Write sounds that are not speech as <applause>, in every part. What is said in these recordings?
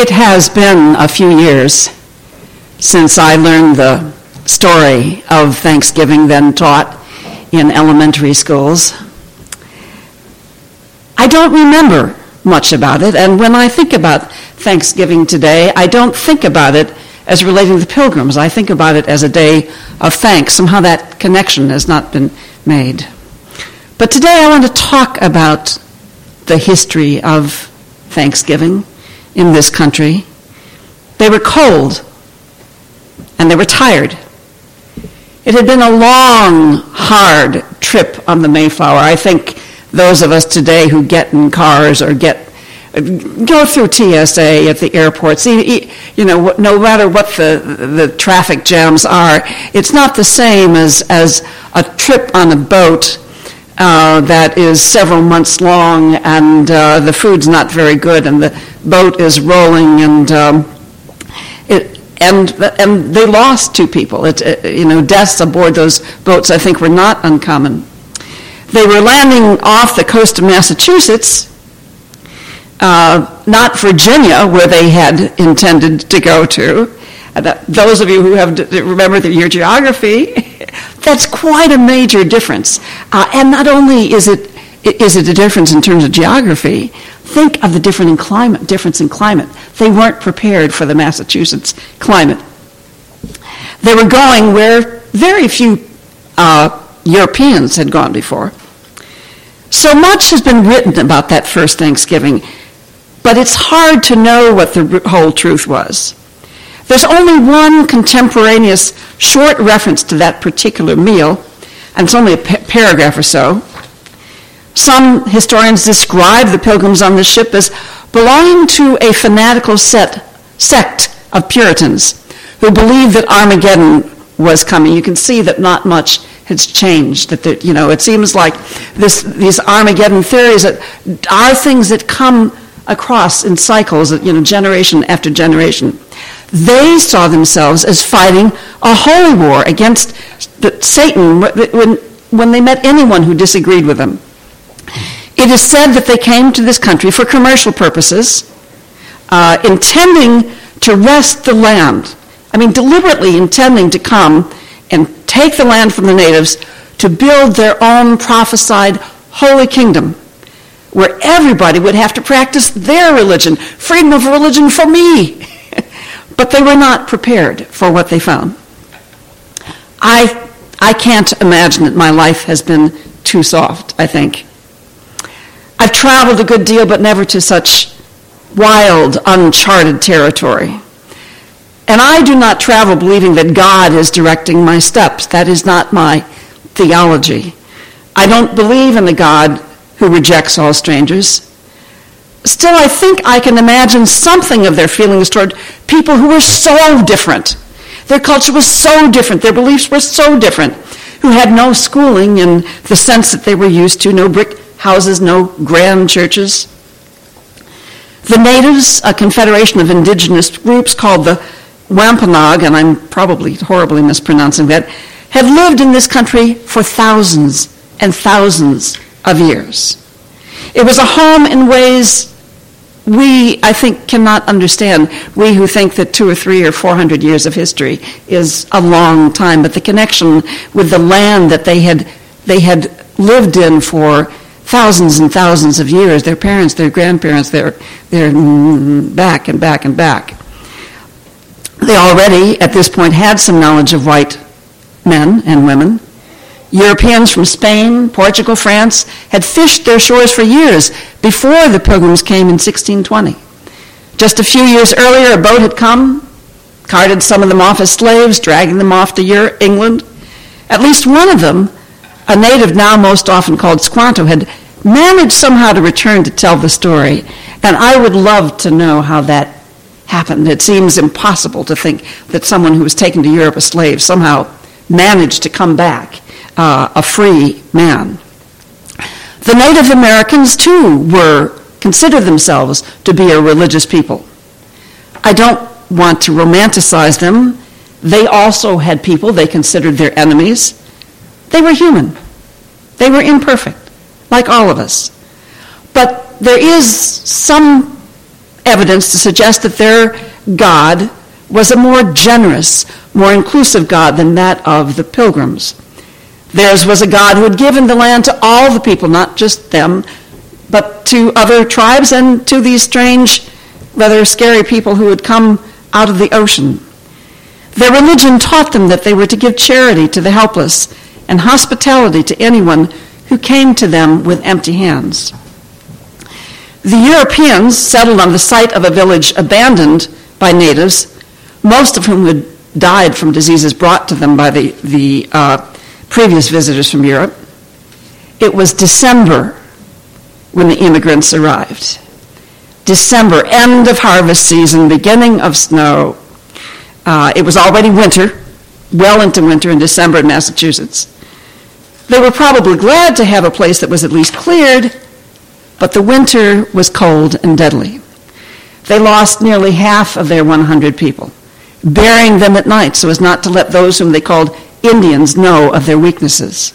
It has been a few years since I learned the story of Thanksgiving then taught in elementary schools. I don't remember much about it, and when I think about Thanksgiving today, I don't think about it as relating to the pilgrims. I think about it as a day of thanks. Somehow that connection has not been made. But today I want to talk about the history of Thanksgiving in this country. They were cold and they were tired. It had been a long, hard trip on the Mayflower. I think those of us today who get in cars or get go through TSA at the airports. You know, no matter what the, the traffic jams are, it's not the same as, as a trip on a boat uh, that is several months long and uh, the food's not very good and the boat is rolling and um, it, and and they lost two people. It, it, uh, you know, deaths aboard those boats I think were not uncommon. They were landing off the coast of Massachusetts uh, not Virginia, where they had intended to go to. Uh, those of you who have remember your geography, <laughs> that's quite a major difference. Uh, and not only is it is it a difference in terms of geography, think of the different in climate, difference in climate. They weren't prepared for the Massachusetts climate. They were going where very few uh, Europeans had gone before. So much has been written about that first Thanksgiving but it's hard to know what the whole truth was. There's only one contemporaneous short reference to that particular meal, and it's only a pa- paragraph or so. Some historians describe the pilgrims on the ship as belonging to a fanatical set, sect of Puritans who believed that Armageddon was coming. You can see that not much has changed. That you know, it seems like this, these Armageddon theories that are things that come across in cycles, you know, generation after generation. They saw themselves as fighting a holy war against Satan when, when they met anyone who disagreed with them. It is said that they came to this country for commercial purposes, uh, intending to wrest the land. I mean, deliberately intending to come and take the land from the natives to build their own prophesied holy kingdom where everybody would have to practice their religion, freedom of religion for me. <laughs> but they were not prepared for what they found. I, I can't imagine that my life has been too soft, I think. I've traveled a good deal, but never to such wild, uncharted territory. And I do not travel believing that God is directing my steps. That is not my theology. I don't believe in the God who rejects all strangers. Still, I think I can imagine something of their feelings toward people who were so different. Their culture was so different, their beliefs were so different, who had no schooling in the sense that they were used to, no brick houses, no grand churches. The natives, a confederation of indigenous groups called the Wampanoag, and I'm probably horribly mispronouncing that, had lived in this country for thousands and thousands of years. It was a home in ways we, I think, cannot understand. We who think that two or three or four hundred years of history is a long time, but the connection with the land that they had, they had lived in for thousands and thousands of years, their parents, their grandparents, their, their mm, mm, back and back and back. They already, at this point, had some knowledge of white men and women. Europeans from Spain, Portugal, France had fished their shores for years before the pilgrims came in 1620. Just a few years earlier, a boat had come, carted some of them off as slaves, dragging them off to England. At least one of them, a native now most often called Squanto, had managed somehow to return to tell the story. And I would love to know how that happened. It seems impossible to think that someone who was taken to Europe a slave somehow managed to come back uh, a free man. The Native Americans, too, were considered themselves to be a religious people. I don't want to romanticize them. They also had people they considered their enemies. They were human. They were imperfect, like all of us. But there is some evidence to suggest that their God was a more generous, more inclusive God than that of the pilgrims. Theirs was a God who had given the land to all the people, not just them, but to other tribes and to these strange, rather scary people who had come out of the ocean. Their religion taught them that they were to give charity to the helpless and hospitality to anyone who came to them with empty hands. The Europeans settled on the site of a village abandoned by natives, most of whom had died from diseases brought to them by the, the uh, previous visitors from Europe. It was December when the immigrants arrived. December, end of harvest season, beginning of snow. Uh, it was already winter, well into winter in December in Massachusetts. They were probably glad to have a place that was at least cleared, but the winter was cold and deadly. They lost nearly half of their 100 people, burying them at night so as not to let those whom they called Indians know of their weaknesses.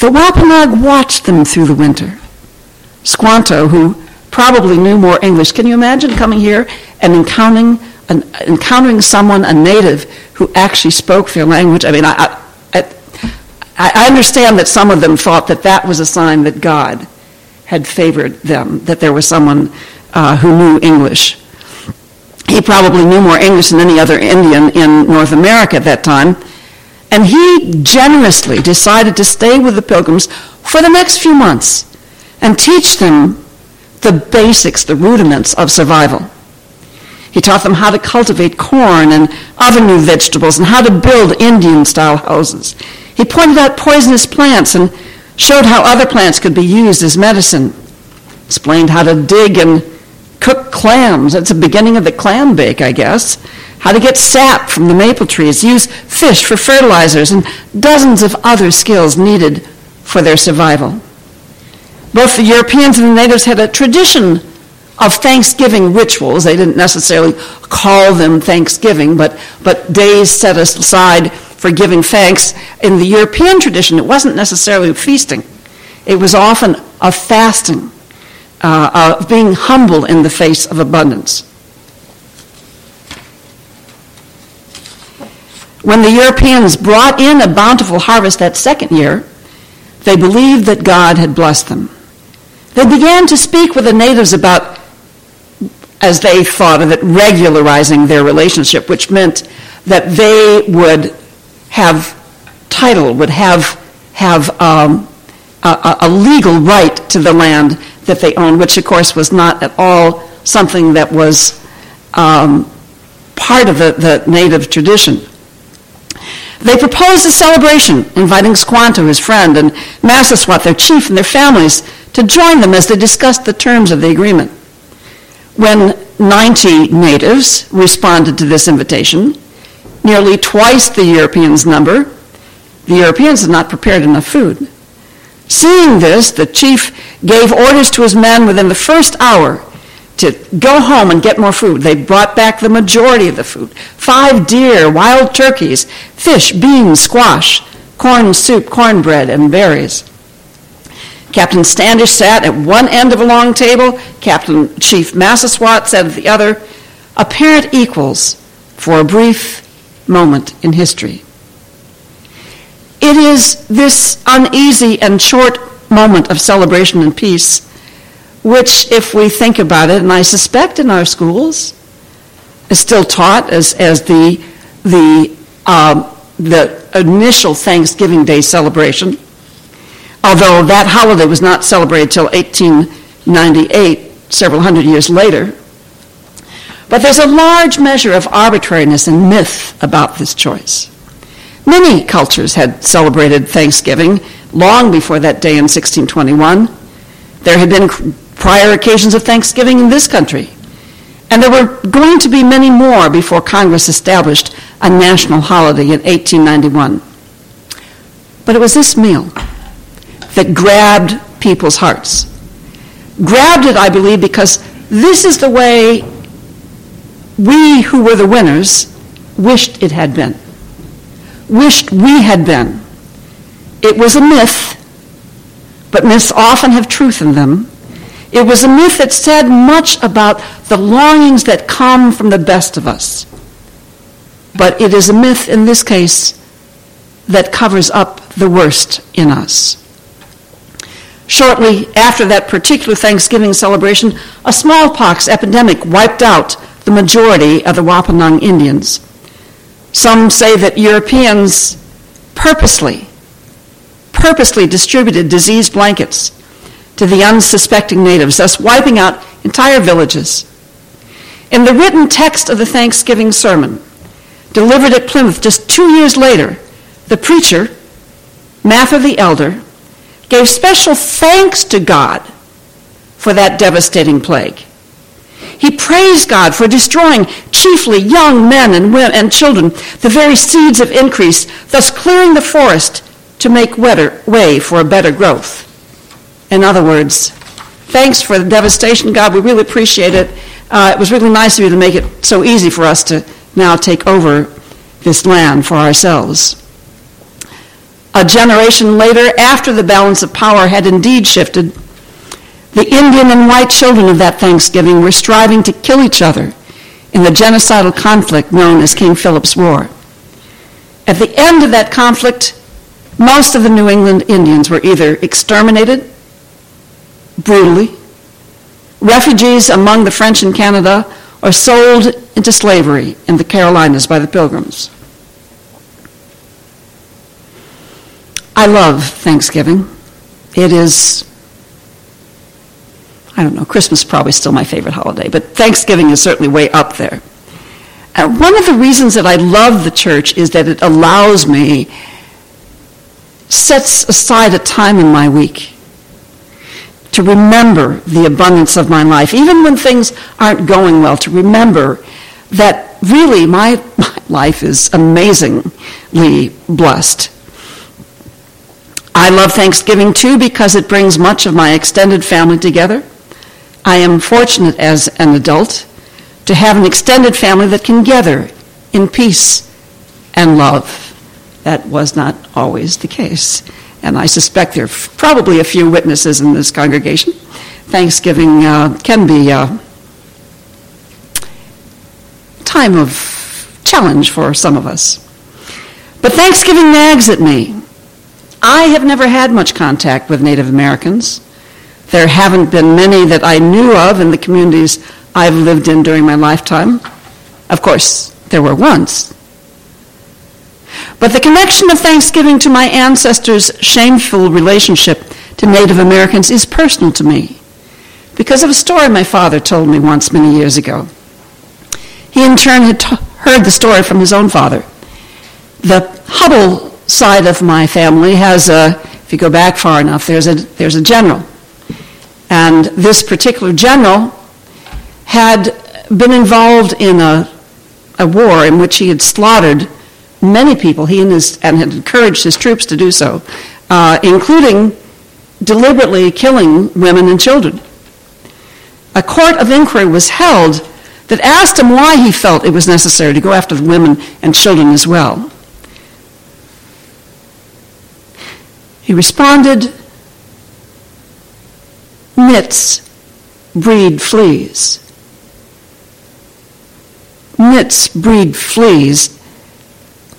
The Wampanoag watched them through the winter. Squanto, who probably knew more English, can you imagine coming here and encountering, an, encountering someone, a native, who actually spoke their language? I mean, I, I, I understand that some of them thought that that was a sign that God had favored them, that there was someone uh, who knew English. He probably knew more English than any other Indian in North America at that time. And he generously decided to stay with the pilgrims for the next few months and teach them the basics, the rudiments of survival. He taught them how to cultivate corn and other new vegetables and how to build Indian style houses. He pointed out poisonous plants and showed how other plants could be used as medicine. Explained how to dig and cook clams. That's the beginning of the clam bake, I guess how to get sap from the maple trees, use fish for fertilizers, and dozens of other skills needed for their survival. Both the Europeans and the natives had a tradition of Thanksgiving rituals. They didn't necessarily call them Thanksgiving, but, but days set aside for giving thanks. In the European tradition, it wasn't necessarily feasting, it was often a fasting, uh, of being humble in the face of abundance. When the Europeans brought in a bountiful harvest that second year, they believed that God had blessed them. They began to speak with the natives about, as they thought of it, regularizing their relationship, which meant that they would have title, would have, have um, a, a legal right to the land that they owned, which of course was not at all something that was um, part of the, the native tradition. They proposed a celebration, inviting Squanto, his friend, and Massasoit, their chief, and their families to join them as they discussed the terms of the agreement. When 90 natives responded to this invitation, nearly twice the Europeans' number, the Europeans had not prepared enough food. Seeing this, the chief gave orders to his men within the first hour to go home and get more food. They brought back the majority of the food five deer, wild turkeys, fish, beans, squash, corn soup, cornbread, and berries. Captain Standish sat at one end of a long table, Captain Chief Massasoit sat at the other, apparent equals for a brief moment in history. It is this uneasy and short moment of celebration and peace which, if we think about it, and I suspect in our schools, is still taught as, as the, the, um, the initial Thanksgiving Day celebration, although that holiday was not celebrated till 1898, several hundred years later. But there's a large measure of arbitrariness and myth about this choice. Many cultures had celebrated Thanksgiving long before that day in 1621. There had been prior occasions of Thanksgiving in this country. And there were going to be many more before Congress established a national holiday in 1891. But it was this meal that grabbed people's hearts. Grabbed it, I believe, because this is the way we who were the winners wished it had been. Wished we had been. It was a myth, but myths often have truth in them. It was a myth that said much about the longings that come from the best of us. But it is a myth in this case that covers up the worst in us. Shortly after that particular Thanksgiving celebration, a smallpox epidemic wiped out the majority of the Wampanoag Indians. Some say that Europeans purposely, purposely distributed disease blankets to the unsuspecting natives, thus wiping out entire villages. In the written text of the Thanksgiving sermon, delivered at Plymouth just two years later, the preacher, Mather the Elder, gave special thanks to God for that devastating plague. He praised God for destroying chiefly young men and women and children, the very seeds of increase, thus clearing the forest to make wetter, way for a better growth. In other words, thanks for the devastation, God. We really appreciate it. Uh, it was really nice of you to make it so easy for us to now take over this land for ourselves. A generation later, after the balance of power had indeed shifted, the Indian and white children of that Thanksgiving were striving to kill each other in the genocidal conflict known as King Philip's War. At the end of that conflict, most of the New England Indians were either exterminated brutally, refugees among the French in Canada, or sold into slavery in the Carolinas by the Pilgrims. I love Thanksgiving. It is I don't know, Christmas is probably still my favorite holiday, but Thanksgiving is certainly way up there. And one of the reasons that I love the church is that it allows me, sets aside a time in my week to remember the abundance of my life, even when things aren't going well, to remember that really my, <laughs> my life is amazingly blessed. I love Thanksgiving too because it brings much of my extended family together. I am fortunate as an adult to have an extended family that can gather in peace and love. That was not always the case. And I suspect there are probably a few witnesses in this congregation. Thanksgiving uh, can be a time of challenge for some of us. But Thanksgiving nags at me. I have never had much contact with Native Americans. There haven't been many that I knew of in the communities I've lived in during my lifetime. Of course, there were once. But the connection of Thanksgiving to my ancestors' shameful relationship to Native Americans is personal to me because of a story my father told me once many years ago. He in turn had t- heard the story from his own father. The Hubble side of my family has a, if you go back far enough, there's a, there's a general and this particular general had been involved in a, a war in which he had slaughtered many people, he and, his, and had encouraged his troops to do so, uh, including deliberately killing women and children. A court of inquiry was held that asked him why he felt it was necessary to go after the women and children as well. He responded Nits breed fleas. Nits breed fleas.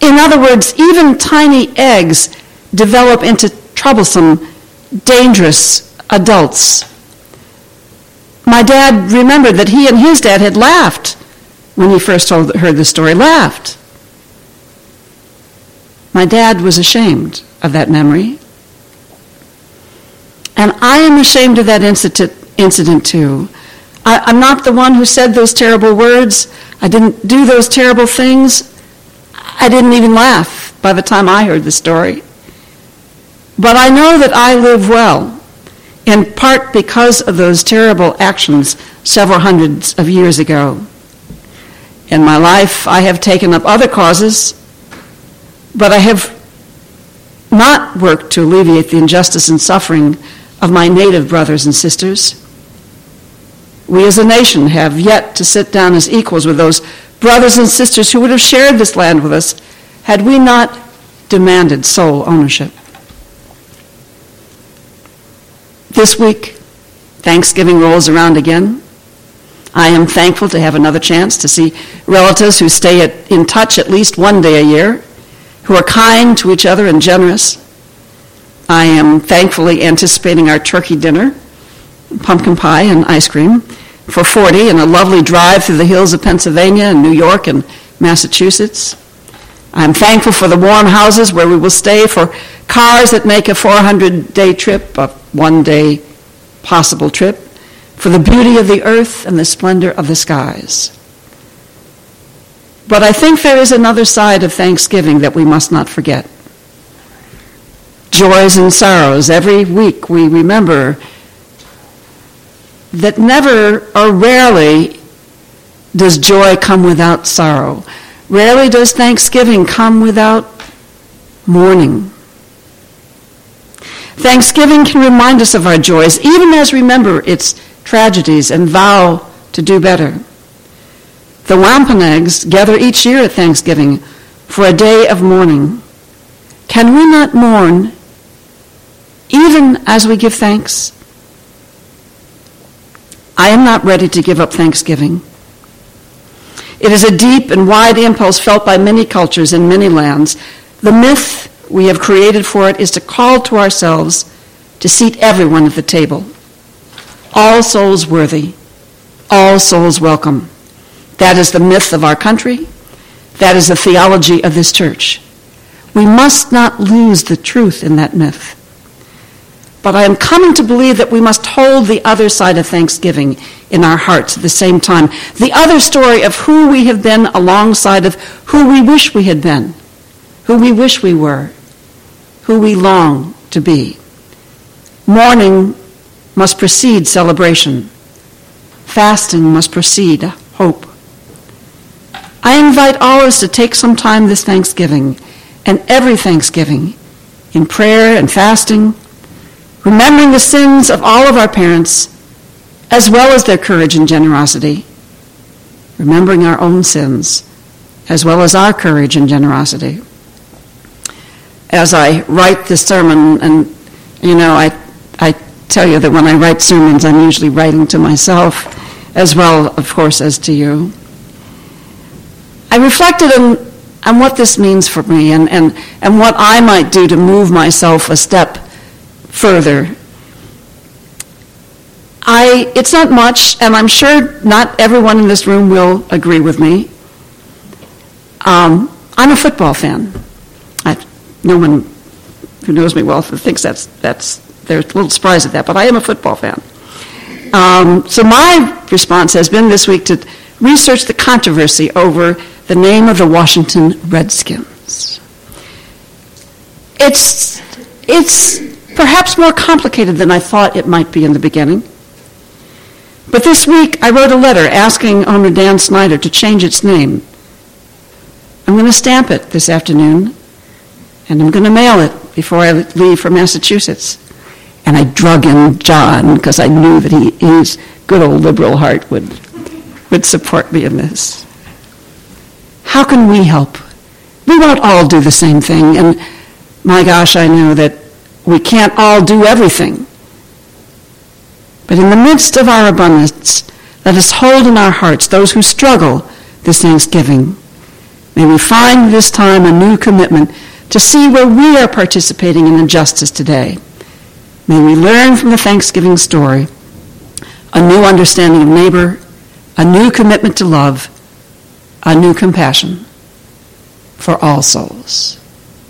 In other words, even tiny eggs develop into troublesome, dangerous adults. My dad remembered that he and his dad had laughed when he first told, heard the story, laughed. My dad was ashamed of that memory. And I am ashamed of that incident, incident too. I, am not the one who said those terrible words. I didn't do those terrible things. I didn't even laugh by the time I heard the story. But I know that I live well, in part because of those terrible actions several hundreds of years ago. In my life, I have taken up other causes, but I have not worked to alleviate the injustice and suffering of my native brothers and sisters. We as a nation have yet to sit down as equals with those brothers and sisters who would have shared this land with us had we not demanded sole ownership. This week, Thanksgiving rolls around again. I am thankful to have another chance to see relatives who stay at, in touch at least one day a year, who are kind to each other and generous. I am thankfully anticipating our turkey dinner, pumpkin pie and ice cream for 40 and a lovely drive through the hills of Pennsylvania and New York and Massachusetts. I'm thankful for the warm houses where we will stay, for cars that make a 400 day trip a one day possible trip, for the beauty of the earth and the splendor of the skies. But I think there is another side of Thanksgiving that we must not forget. Joys and sorrows. Every week we remember that never or rarely does joy come without sorrow. Rarely does thanksgiving come without mourning. Thanksgiving can remind us of our joys, even as remember its tragedies and vow to do better. The Wampanoags gather each year at Thanksgiving for a day of mourning. Can we not mourn even as we give thanks? I am not ready to give up Thanksgiving. It is a deep and wide impulse felt by many cultures in many lands. The myth we have created for it is to call to ourselves to seat everyone at the table. All souls worthy, all souls welcome. That is the myth of our country. That is the theology of this church. We must not lose the truth in that myth. But I am coming to believe that we must hold the other side of Thanksgiving in our hearts at the same time. The other story of who we have been alongside of who we wish we had been, who we wish we were, who we long to be. Mourning must precede celebration. Fasting must precede hope. I invite all of us to take some time this Thanksgiving and every Thanksgiving in prayer and fasting remembering the sins of all of our parents, as well as their courage and generosity, remembering our own sins, as well as our courage and generosity. As I write this sermon, and you know, I, I tell you that when I write sermons, I'm usually writing to myself, as well, of course, as to you. I reflected on, on what this means for me and, and, and what I might do to move myself a step further. I, it's not much, and I'm sure not everyone in this room will agree with me. Um, I'm a football fan. I, no one who knows me well thinks that's, that's, they're a little surprised at that, but I am a football fan. Um, so my response has been this week to research the controversy over the name of the Washington Redskins. It's, it's perhaps more complicated than I thought it might be in the beginning. But this week I wrote a letter asking owner Dan Snyder to change its name. I'm going to stamp it this afternoon, and I'm going to mail it before I leave for Massachusetts. And I drug in John because I knew that he, his good old liberal heart would, would support me in this. How can we help? We won't all do the same thing, and my gosh, I know that we can't all do everything. But in the midst of our abundance, let us hold in our hearts those who struggle this Thanksgiving. May we find this time a new commitment to see where we are participating in injustice today. May we learn from the Thanksgiving story a new understanding of neighbor, a new commitment to love, a new compassion for all souls.